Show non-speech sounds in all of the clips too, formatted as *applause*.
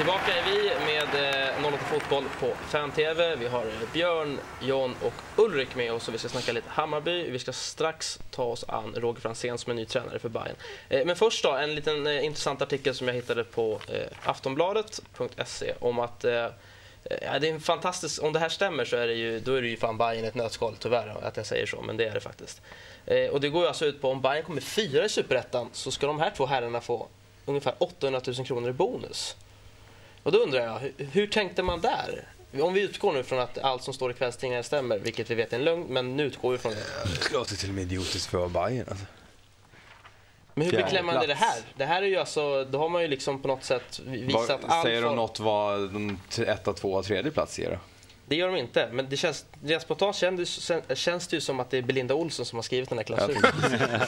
Tillbaka är vi med eh, 08 Fotboll på Fan-TV. Vi har eh, Björn, John och Ulrik med oss och vi ska snacka lite Hammarby. Vi ska strax ta oss an Roger Franzén som är ny tränare för Bayern. Eh, men först då, en liten eh, intressant artikel som jag hittade på eh, aftonbladet.se om att eh, Ja, det är en fantastisk, om det här stämmer så är det ju, då är det ju fan Bayern ett nötskal tyvärr att jag säger så, men det är det faktiskt. Eh, och det går ju alltså ut på om Bayern kommer fyra i Superettan så ska de här två herrarna få ungefär 800 000 kronor i bonus. Och då undrar jag, hur, tänkte man där? Om vi utgår nu från att allt som står i kvällstidningarna stämmer, vilket vi vet är en lögn, men nu utgår vi från det. Det låter till och med idiotiskt för att vara Bayern alltså. Men hur beklämmande är det här? Det här är ju alltså, då har man ju liksom på något sätt visat Vad- all Säger de något vad de etta, tvåa, tredje plats ger då? Det gör de inte, men det känns, rent spontant känns, känns det ju som att det är Belinda Olsson som har skrivit den här klausulen. *laughs*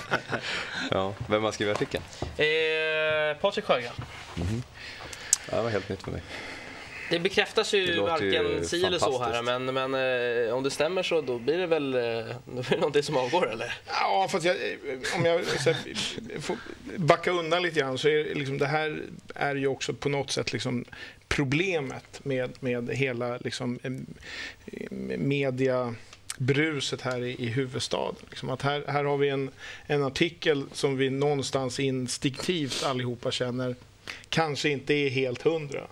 Ja, vem har skrivit artikeln? eh, Patrik Sjögren. Ja, det var helt nytt för mig. Det bekräftas ju Det varken si eller så här, men, men eh, om det stämmer så då blir det väl eh, då blir det någonting som avgår, eller? Ja, fast jag, om jag så här, får backa undan lite grann så är det liksom, det här är ju också på något sätt liksom problemet med, med hela liksom, media bruset här i, i huvudstaden. Liksom att här, här har vi en, en artikel som vi någonstans instinktivt allihopa känner kanske inte är helt hundra.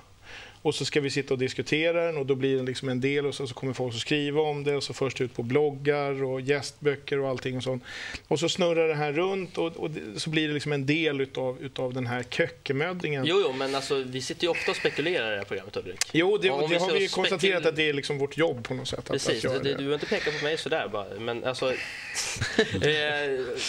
Och så ska vi sitta och diskutera den och då blir den liksom en del och så, så kommer folk att skriva om det och så först ut på bloggar och gästböcker och allting och sånt. Och så snurrar det här runt och, och det, så blir det liksom en del utav, utav den här kökemöddingen. Jo, jo, men alltså, vi sitter ju ofta och spekulerar i det här programmet, Ulrik. Jo, det, det vi har vi konstaterat att det är liksom vårt jobb på något sätt. Att, Precis, att göra det, du behöver inte peka på mig sådär bara. Men alltså, *laughs* eh,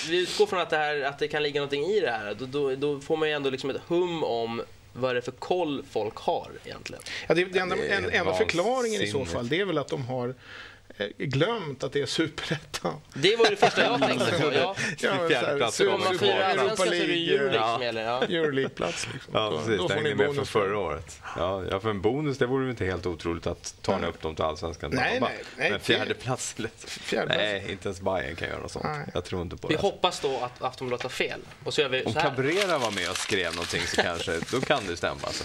vi utgår från att det, här, att det kan ligga någonting i det här. Då, då, då får man ju ändå liksom ett hum om vad det är för koll folk har egentligen. Ja, det, det enda, det en, enda förklaringen i så fall det är väl att de har glömt att det är superettan. Det var ju det första jag tänkte på. Ja. Ja, Om man firar allsvenskan så är det League, Euroleague Ja. som gäller. Ja. Euroleague-plats. Liksom. Ja, precis. då får ni med från förra året. Ja, ja, för en bonus, det vore ju inte helt otroligt att ta Nej. upp dem till Allsvenskan. Nej, Bara- nej, nej, Men fjärde plats? *laughs* Fjärde. Nej, inte ens Bayern kan göra något sånt. Nej. Jag tror inte på Vi det. hoppas då att Aftonbladet har fel. Och så gör vi Om så här. Cabrera var med och skrev någonting så kanske, då kan det stämma. Alltså.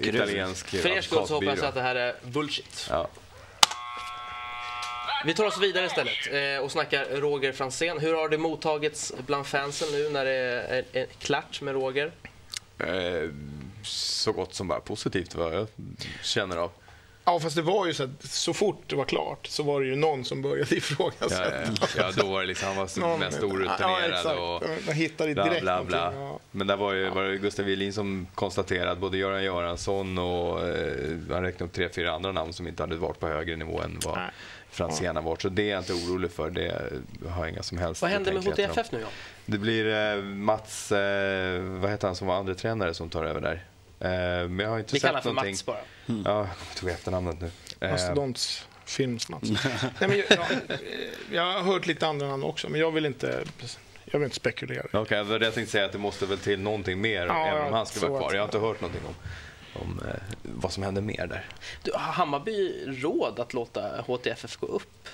Italiensk För er skull så hoppas jag att det här är bullshit. Ja. Vi tar oss vidare istället eh, och snackar Roger Franzén. Hur har det mottagits bland fansen nu när det är, klart med Roger? Eh, så gott som bara positivt vad jag känner av. Ja, fast det var ju så att så fort det var klart så var det ju någon som började *laughs* Ja, ifrågasätta. ja, ja, då var det liksom, han var Någon- mest Ja, orutinerad exakt. och Jag hittade bla direkt bla bla. ja. Men där var, ju, var det Gustav Wilin som konstaterade, både Göran Göransson och eh, han räknade upp tre, fyra andra namn som inte hade varit på högre nivå än vad. Franzén har varit. Så det är jag inte orolig för. Det har jag inga som helst Vad händer med. HTFF nu då? Det blir eh, Mats, eh, vad heter han som var andra tränare som tar över där? Eh, men jag har inte Vi sett kallar för någonting. Mats bara. Ja, jag tog efternamnet nu. Eh, Mastodonts filmsnaps. Nej, men jag, jag, jag har hört lite andra namn också, men jag vill inte, jag vill inte spekulera. Okej, okay, jag tänkte säga att det måste väl till någonting mer Ja, även om han ska så vara kvar. Jag har inte hört någonting om, om eh, vad som händer mer där. Du, har Hammarby råd att låta HTFF gå upp?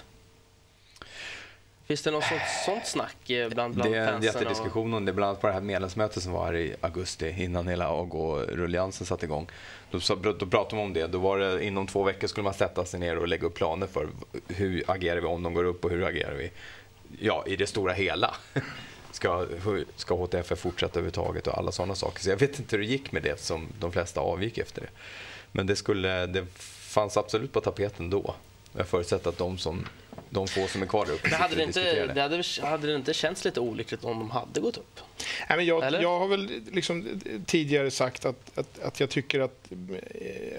Finns det något sånt, sånt snack eh, bland, bland Det är en jättediskussion om det, bland annat på det här medlemsmötet som var här i augusti innan hela AG-rulliansen satte igång. Då, då pratade man om det. Då var det inom två veckor skulle man sätta sig ner och lägga upp planer för hur agerar vi om de går upp och hur agerar vi ja, i det stora hela. *laughs* Ska, ska HTF fortsätta överhuvudtaget och alla sådana saker. Så jag vet inte hur det gick med det som de flesta avgick efter det. Men det, skulle, det fanns absolut på tapeten då. Jag förutsätter att de, som, de få som är kvar där uppe Men hade det, inte, det hade, hade det inte känts lite olyckligt om de hade gått upp? Nej, men jag, jag har väl liksom tidigare sagt att, att, att jag tycker att,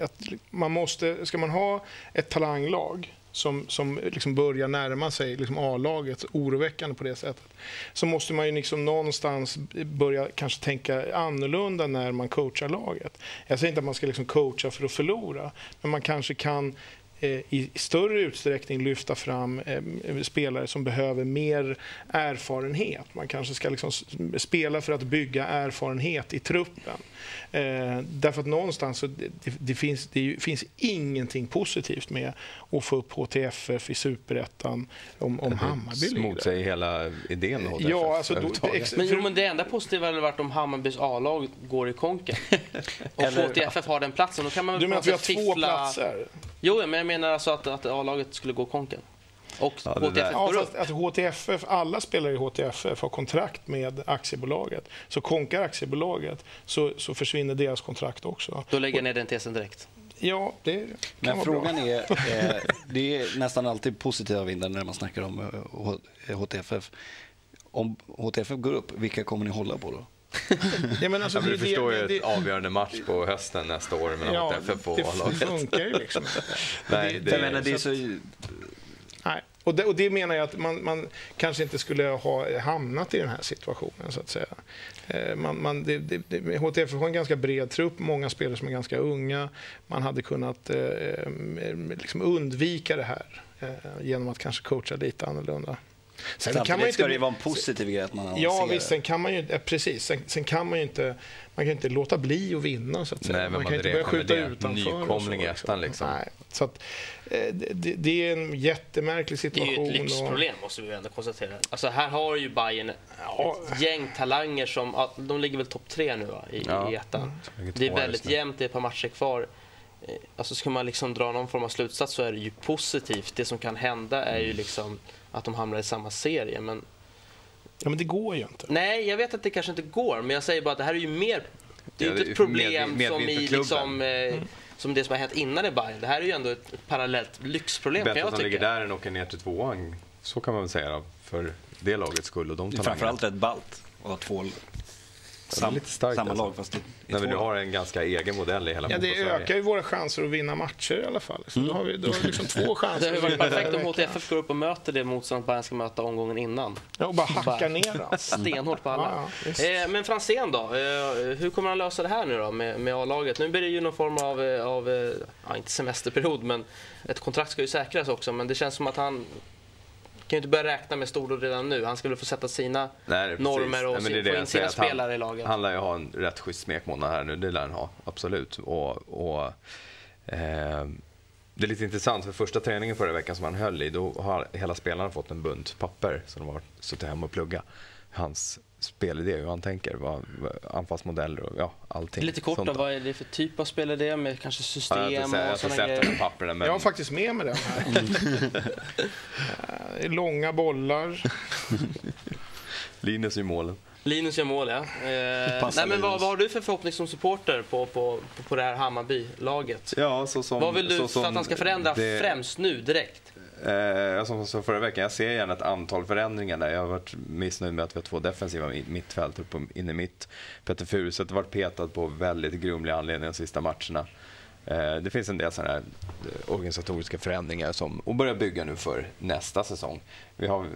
att man måste, ska man ha ett talanglag som, som liksom börjar närma sig liksom A-laget, oroväckande på det sättet, så måste man ju liksom någonstans börja kanske tänka annorlunda när man coachar laget. Jag säger inte att man ska liksom coacha för att förlora, men man kanske kan i större utsträckning lyfta fram eh, spelare som behöver mer erfarenhet. Man kanske ska liksom spela för att bygga erfarenhet i truppen. Eh, därför att någonstans så det, det, finns, det finns ingenting positivt med att få upp HTFF i superettan om, om Hammarby ligger motsäger hela idén med HTFF. Ja, alltså, då, men, jo, men det enda positiva hade varit om Hammarbys A-lag går i konken. *laughs* och Eller, HTFF har den platsen. Då kan man du menar att vi har fiffla... två platser? Jo, men jag menar alltså att, att A-laget skulle gå konken. Och ja, HTFF ja, fast, alltså, HTFF, alla spelare i HTFF har kontrakt med aktiebolaget. Så konkar aktiebolaget så, så försvinner deras kontrakt också. Då lägger jag ner den tesen direkt. Ja, det kan Men vara frågan bra. är, *laughs* eh, det är nästan alltid positiva vindar när man snackar om HTFF. Eh, om HTFF går upp, vilka kommer ni hålla på då? *laughs* ja, men alltså, ja, men du förstår ju det, ett avgörande match på hösten nästa år mellan ja, HTFF och A-laget. Det funkar ju liksom. *laughs* Nej, det, det, menar, det är så... Nej. Och det, och det menar jag att man, man, kanske inte skulle ha hamnat i den här situationen. så att säga. Eh, man, man, det, det, HTF har en ganska bred trupp, många spelare som är ganska unga. Man hade kunnat eh, eh, liksom undvika det här eh, genom att kanske coacha lite annorlunda. Sen Samtidigt kan man inte, ska det vara en positiv grej att man Ja, visst. Sen kan man ju, precis. Sen, sen, kan man ju inte, man kan inte låta bli att vinna. Så att säga. Nej, man, kan inte börja skjuta utanför. Nykomling i ettan liksom. Nej, så att, eh, det, det, är en jättemärklig situation. Det är ju ett lyxproblem och... måste vi ändå konstatera. Alltså här har ju Bayern ja. ett gäng talanger som, de ligger väl topp tre nu va, i, ja. i ettan. Mm. Det är väldigt jämnt, det är ett par matcher kvar. Eh, alltså ska man liksom dra någon form av slutsats så är det ju positivt. Det som kan hända är ju liksom att de hamnar i samma serie. Men... Ja, men det går ju inte. Nej, jag vet att det kanske inte går, men jag säger bara att det här är ju mer... Det är ju inte ett problem med, med, som i liksom... Eh, mm. Som det som har hänt innan i Bayern. Det här är ju ändå ett parallellt lyxproblem Bättre kan jag tycka. ligger där än åker ner till tvåan. Så kan man väl säga för det lagets skull och de Framförallt rätt ballt att ha två Sam, lite starkt, samma alltså. lag fast i, i När vi nu har en ganska egen modell i hela Ja, det ökar ju våra chanser att vinna matcher i alla fall. Så mm. Då har vi, då har vi liksom två *laughs* chanser. Det hade varit perfekt om HTFF går upp och möter det motståndet Bayern ska möta omgången innan. Ja, och bara hackar ner dem. *laughs* Stenhårt på alla. Ja, ja, eh, men Franzén då? Eh, hur kommer han lösa det här nu då med, med A-laget? Nu blir det ju någon form av, eh, av eh, ja, inte semesterperiod, men ett kontrakt ska ju säkras också. Men det känns som att han kan ju inte börja räkna med stordåd redan nu. Han ska väl få sätta sina Nej, normer och Nej, få in sina spelare i laget. Han lär ju ha en rätt schysst smekmånad här nu, det lär han ha, absolut. Och, och eh, det är lite intressant, för första träningen förra veckan som han höll i, då har hela spelarna fått en bunt papper som de har suttit hemma och plugga. Hans spelidé, hur han tänker, vad, anfallsmodeller och ja, allting. Lite kort då, vad är det för typ av spelidé med kanske system ja, jag säga, och sådana grejer? Jag har faktiskt med mig den här. *laughs* *laughs* Långa bollar. *laughs* Linus i målen. Linus gör mål, ja. Eh, nej, men vad, vad, har du för förhoppning som supporter på, på, på, på det här Hammarby-laget? Ja, så som, vad vill du så att han ska förändra det... främst nu, direkt? Eh, som sa förra veckan, jag ser gärna ett antal förändringar där. Jag har varit missnöjd med att vi har två defensiva mittfält uppe inne mitt. Peter Furuset har varit petad på väldigt grumliga anledningar de sista matcherna. Eh, det finns en del sådana här eh, organisatoriska förändringar som, och börja bygga nu för nästa säsong. Vi har,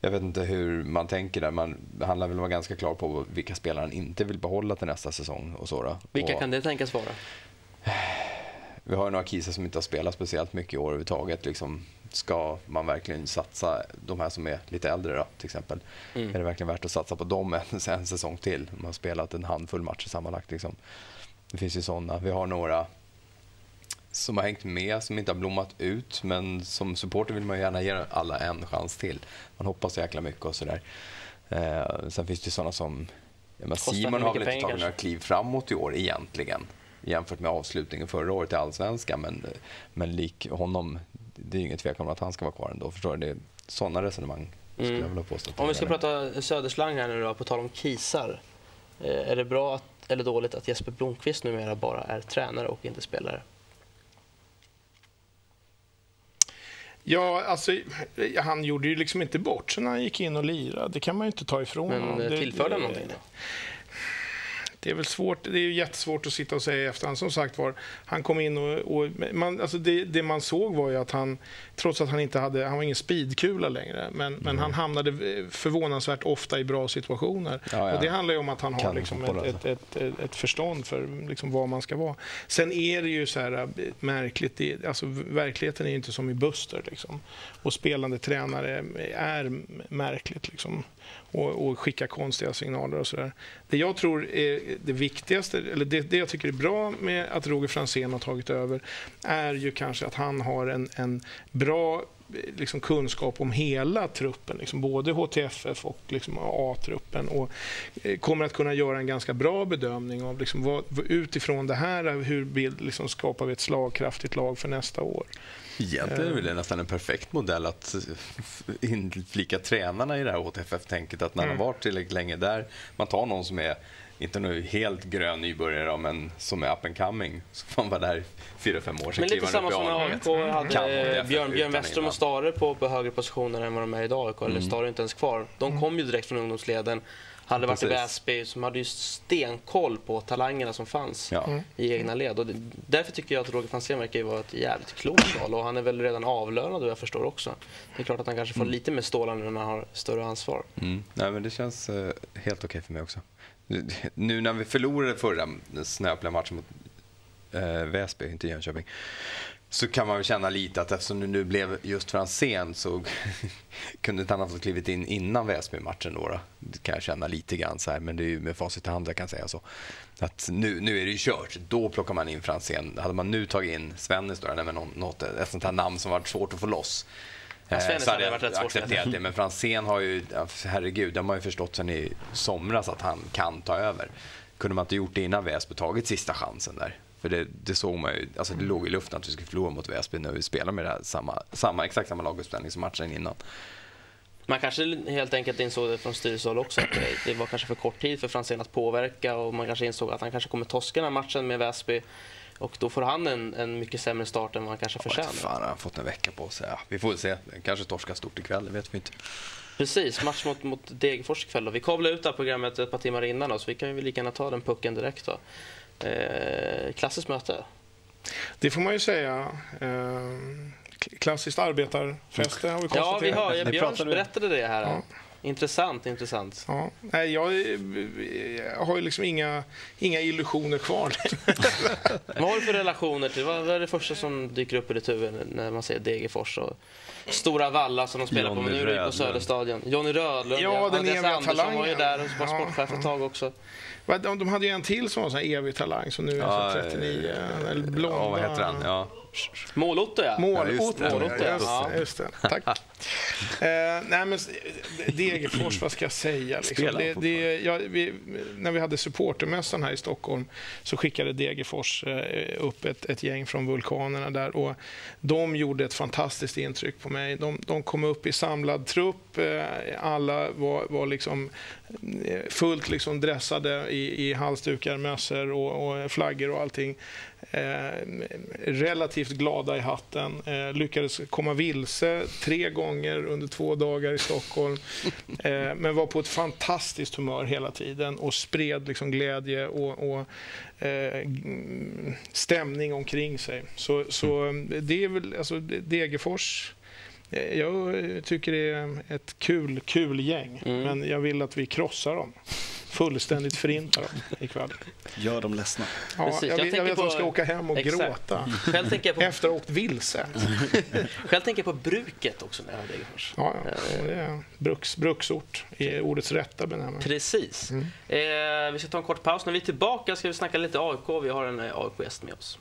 jag vet inte hur man tänker där. Man, han lär väl vara ganska klar på vilka spelare han inte vill behålla till nästa säsong. Och så. Vilka och, kan det tänkas vara? Vi har några kisar som inte har spelat speciellt mycket i år överhuvudtaget. Liksom, ska man verkligen satsa, de här som är lite äldre då, till exempel, mm. är det verkligen värt att satsa på dem en, *laughs* en säsong till? Man har spelat en handfull matcher sammanlagt. Liksom. Det finns ju sådana. Vi har några som har hängt med, som inte har blommat ut. Men som supporter vill man gärna ge alla en chans till. Man hoppas så jäkla mycket och sådär. Eh, sen finns det sådana som... Ja, Simon har väl inte tagit några kliv framåt i år egentligen jämfört med avslutningen förra året i Allsvenskan. Men, men lik honom, det är inget tvekan om att han ska vara kvar ändå. Förstår du? Det är sådana resonemang skulle mm. jag vilja påstå. Om vi ska prata Söderslang här nu då, på tal om kisar. Eh, är det bra att, eller dåligt att Jesper Blomqvist numera bara är tränare och inte spelare? Ja, alltså, han gjorde ju liksom inte bort sig när han gick in och lirade. Det kan man ju inte ta ifrån Men honom. Eh, tillförde han någonting? Då? Det är väl svårt, det är ju jättesvårt att sitta och säga i efterhand. Som sagt var, han kom in och, och man, alltså det, det, man såg var ju att han, trots att han inte hade, han var ingen speedkula längre, men, mm. men han hamnade förvånansvärt ofta i bra situationer. Ja, ja. Och det handlar ju om att han har liksom ett, ett, ett, ett, förstånd för liksom vad man ska vara. Sen är det ju så här äh, märkligt, det, alltså verkligheten är ju inte som i Buster. Liksom. Och spelande tränare är märkligt. Liksom och, och skicka konstiga signaler och sådär. Det jag tror är det viktigaste, eller det, det, jag tycker är bra med att Roger Fransén har tagit över, är ju kanske att han har en, en bra liksom kunskap om hela truppen, liksom både HTFF och liksom A-truppen och eh, kommer att kunna göra en ganska bra bedömning av liksom vad, utifrån det här, hur liksom skapar vi ett slagkraftigt lag för nästa år. Egentligen är det nästan en perfekt modell att inflika tränarna i det här HTFF-tänket. Att när mm. man varit tillräckligt länge där, man tar någon som är inte nu helt grön nybörjare, men som är up and coming. Man vara där fyra, fem år. Sen men lite samma som när AIK hade Björn, Björn Westström och Stare på, på högre positioner än vad de är idag. Eller mm. Stare är inte ens kvar. De kom ju direkt från ungdomsleden hade varit Precis. i Väsby som hade ju stenkoll på talangerna som fanns ja. Mm. i egna led. Och det, därför tycker jag att Roger Franzén verkar vara ett jävligt klokt val och han är väl redan avlönad vad jag förstår också. Det är klart att han kanske får mm. lite mer stålar nu när han har större ansvar. Mm. Nej, men det känns uh, helt okej okay för mig också. Nu när vi förlorade förra snöpliga matchen mot eh, Väsby, inte Jönköping, så kan man väl känna lite att eftersom det nu blev just Franzén så *laughs* kunde inte han ha fått klivit in innan Väsby-matchen då, då. Det kan jag känna lite grann så här, men det är ju med facit i hand jag kan säga så. Att nu, nu är det ju kört, då plockar man in Franzén. Hade man nu tagit in Svennis då, eller något, ett sånt här namn som varit svårt att få loss Ja, eh, så hade jag varit accepterat det. Men Franzén har ju, herregud, det har ju förstått sen i somras att han kan ta över. Kunde man inte gjort det innan Väsby tagit sista chansen där? För det, det såg man ju, alltså det låg i luften att vi skulle förlora mot Väsby när vi spelade med det här, samma, samma, exakt samma laguppställning som matchen innan. Man kanske helt enkelt insåg det från styrelsehåll också att det var kanske för kort tid för Franzén att påverka och man kanske insåg att han kanske kommer torska den här matchen med Väsby. Och då får han en, en mycket sämre start än vad han kanske förtjänar. Fan, han har fått en vecka på sig. Ja, vi får se. Kanske torskar stort ikväll, det vet vi inte. Precis, match mot, mot Degerfors ikväll. Då. Vi kablar ut det här programmet ett par timmar innan då, så vi kan ju lika gärna ta den pucken direkt. Då. Eh, klassiskt möte. Det får man ju säga. Eh, klassiskt arbetarfäste har vi konstaterat. Ja, vi hör, ja, Björn berättade det här. Ja. Intressant, intressant. Ja. Nej, jag, jag har ju liksom inga, inga illusioner kvar. *laughs* du för relationer till, vad är det första som dyker upp i ditt huvud när man ser Degerfors och Stora Valla som de spelar Johnny på, men nu är på Söderstadion. Johnny Rödlund, ja, den eviga talangen. var ju där och var sportchef ett tag också. De hade ju en till som var en evig talang som nu är ja, 39, eller blonda. Ja, vad heter han? Ja. Mål-Otto, ja. Mål-Otto, ja, just, just, det. *laughs* Tack. eh, nej, men Degerfors, vad ska jag säga? Liksom. Det, det, ja, vi, när vi hade supportermässan här i Stockholm så skickade Degerfors eh, upp ett, ett, gäng från Vulkanerna där och de gjorde ett fantastiskt intryck på mig. De, de kom upp i samlad trupp, eh, alla var, var liksom fullt liksom dressade i, i halsdukar, mössor och, och flaggor och allting. Eh, relativt glada i hatten. Eh, lyckades komma vilse tre gånger under två dagar i Stockholm. Eh, men var på ett fantastiskt humör hela tiden och spred liksom glädje och, och eh, stämning omkring sig. Så, så det är väl, alltså Degerfors eh, jag tycker det är ett kul, kul gäng, mm. men jag vill att vi krossar dem fullständigt förinta dem ikväll. Gör dem ledsna. Ja, Precis, jag, jag, jag vet att de ska åka hem och exakt. gråta Själv tänker jag på... efter att ha åkt vilse. *laughs* Själv tänker jag på bruket också när jag hör Degerfors. Ja, ja, det är bruks, bruksort i ordets rätta benämning. Precis. Mm. Eh, vi ska ta en kort paus. När vi är tillbaka ska vi snacka lite AIK. Vi har en eh, AIK-gäst med oss.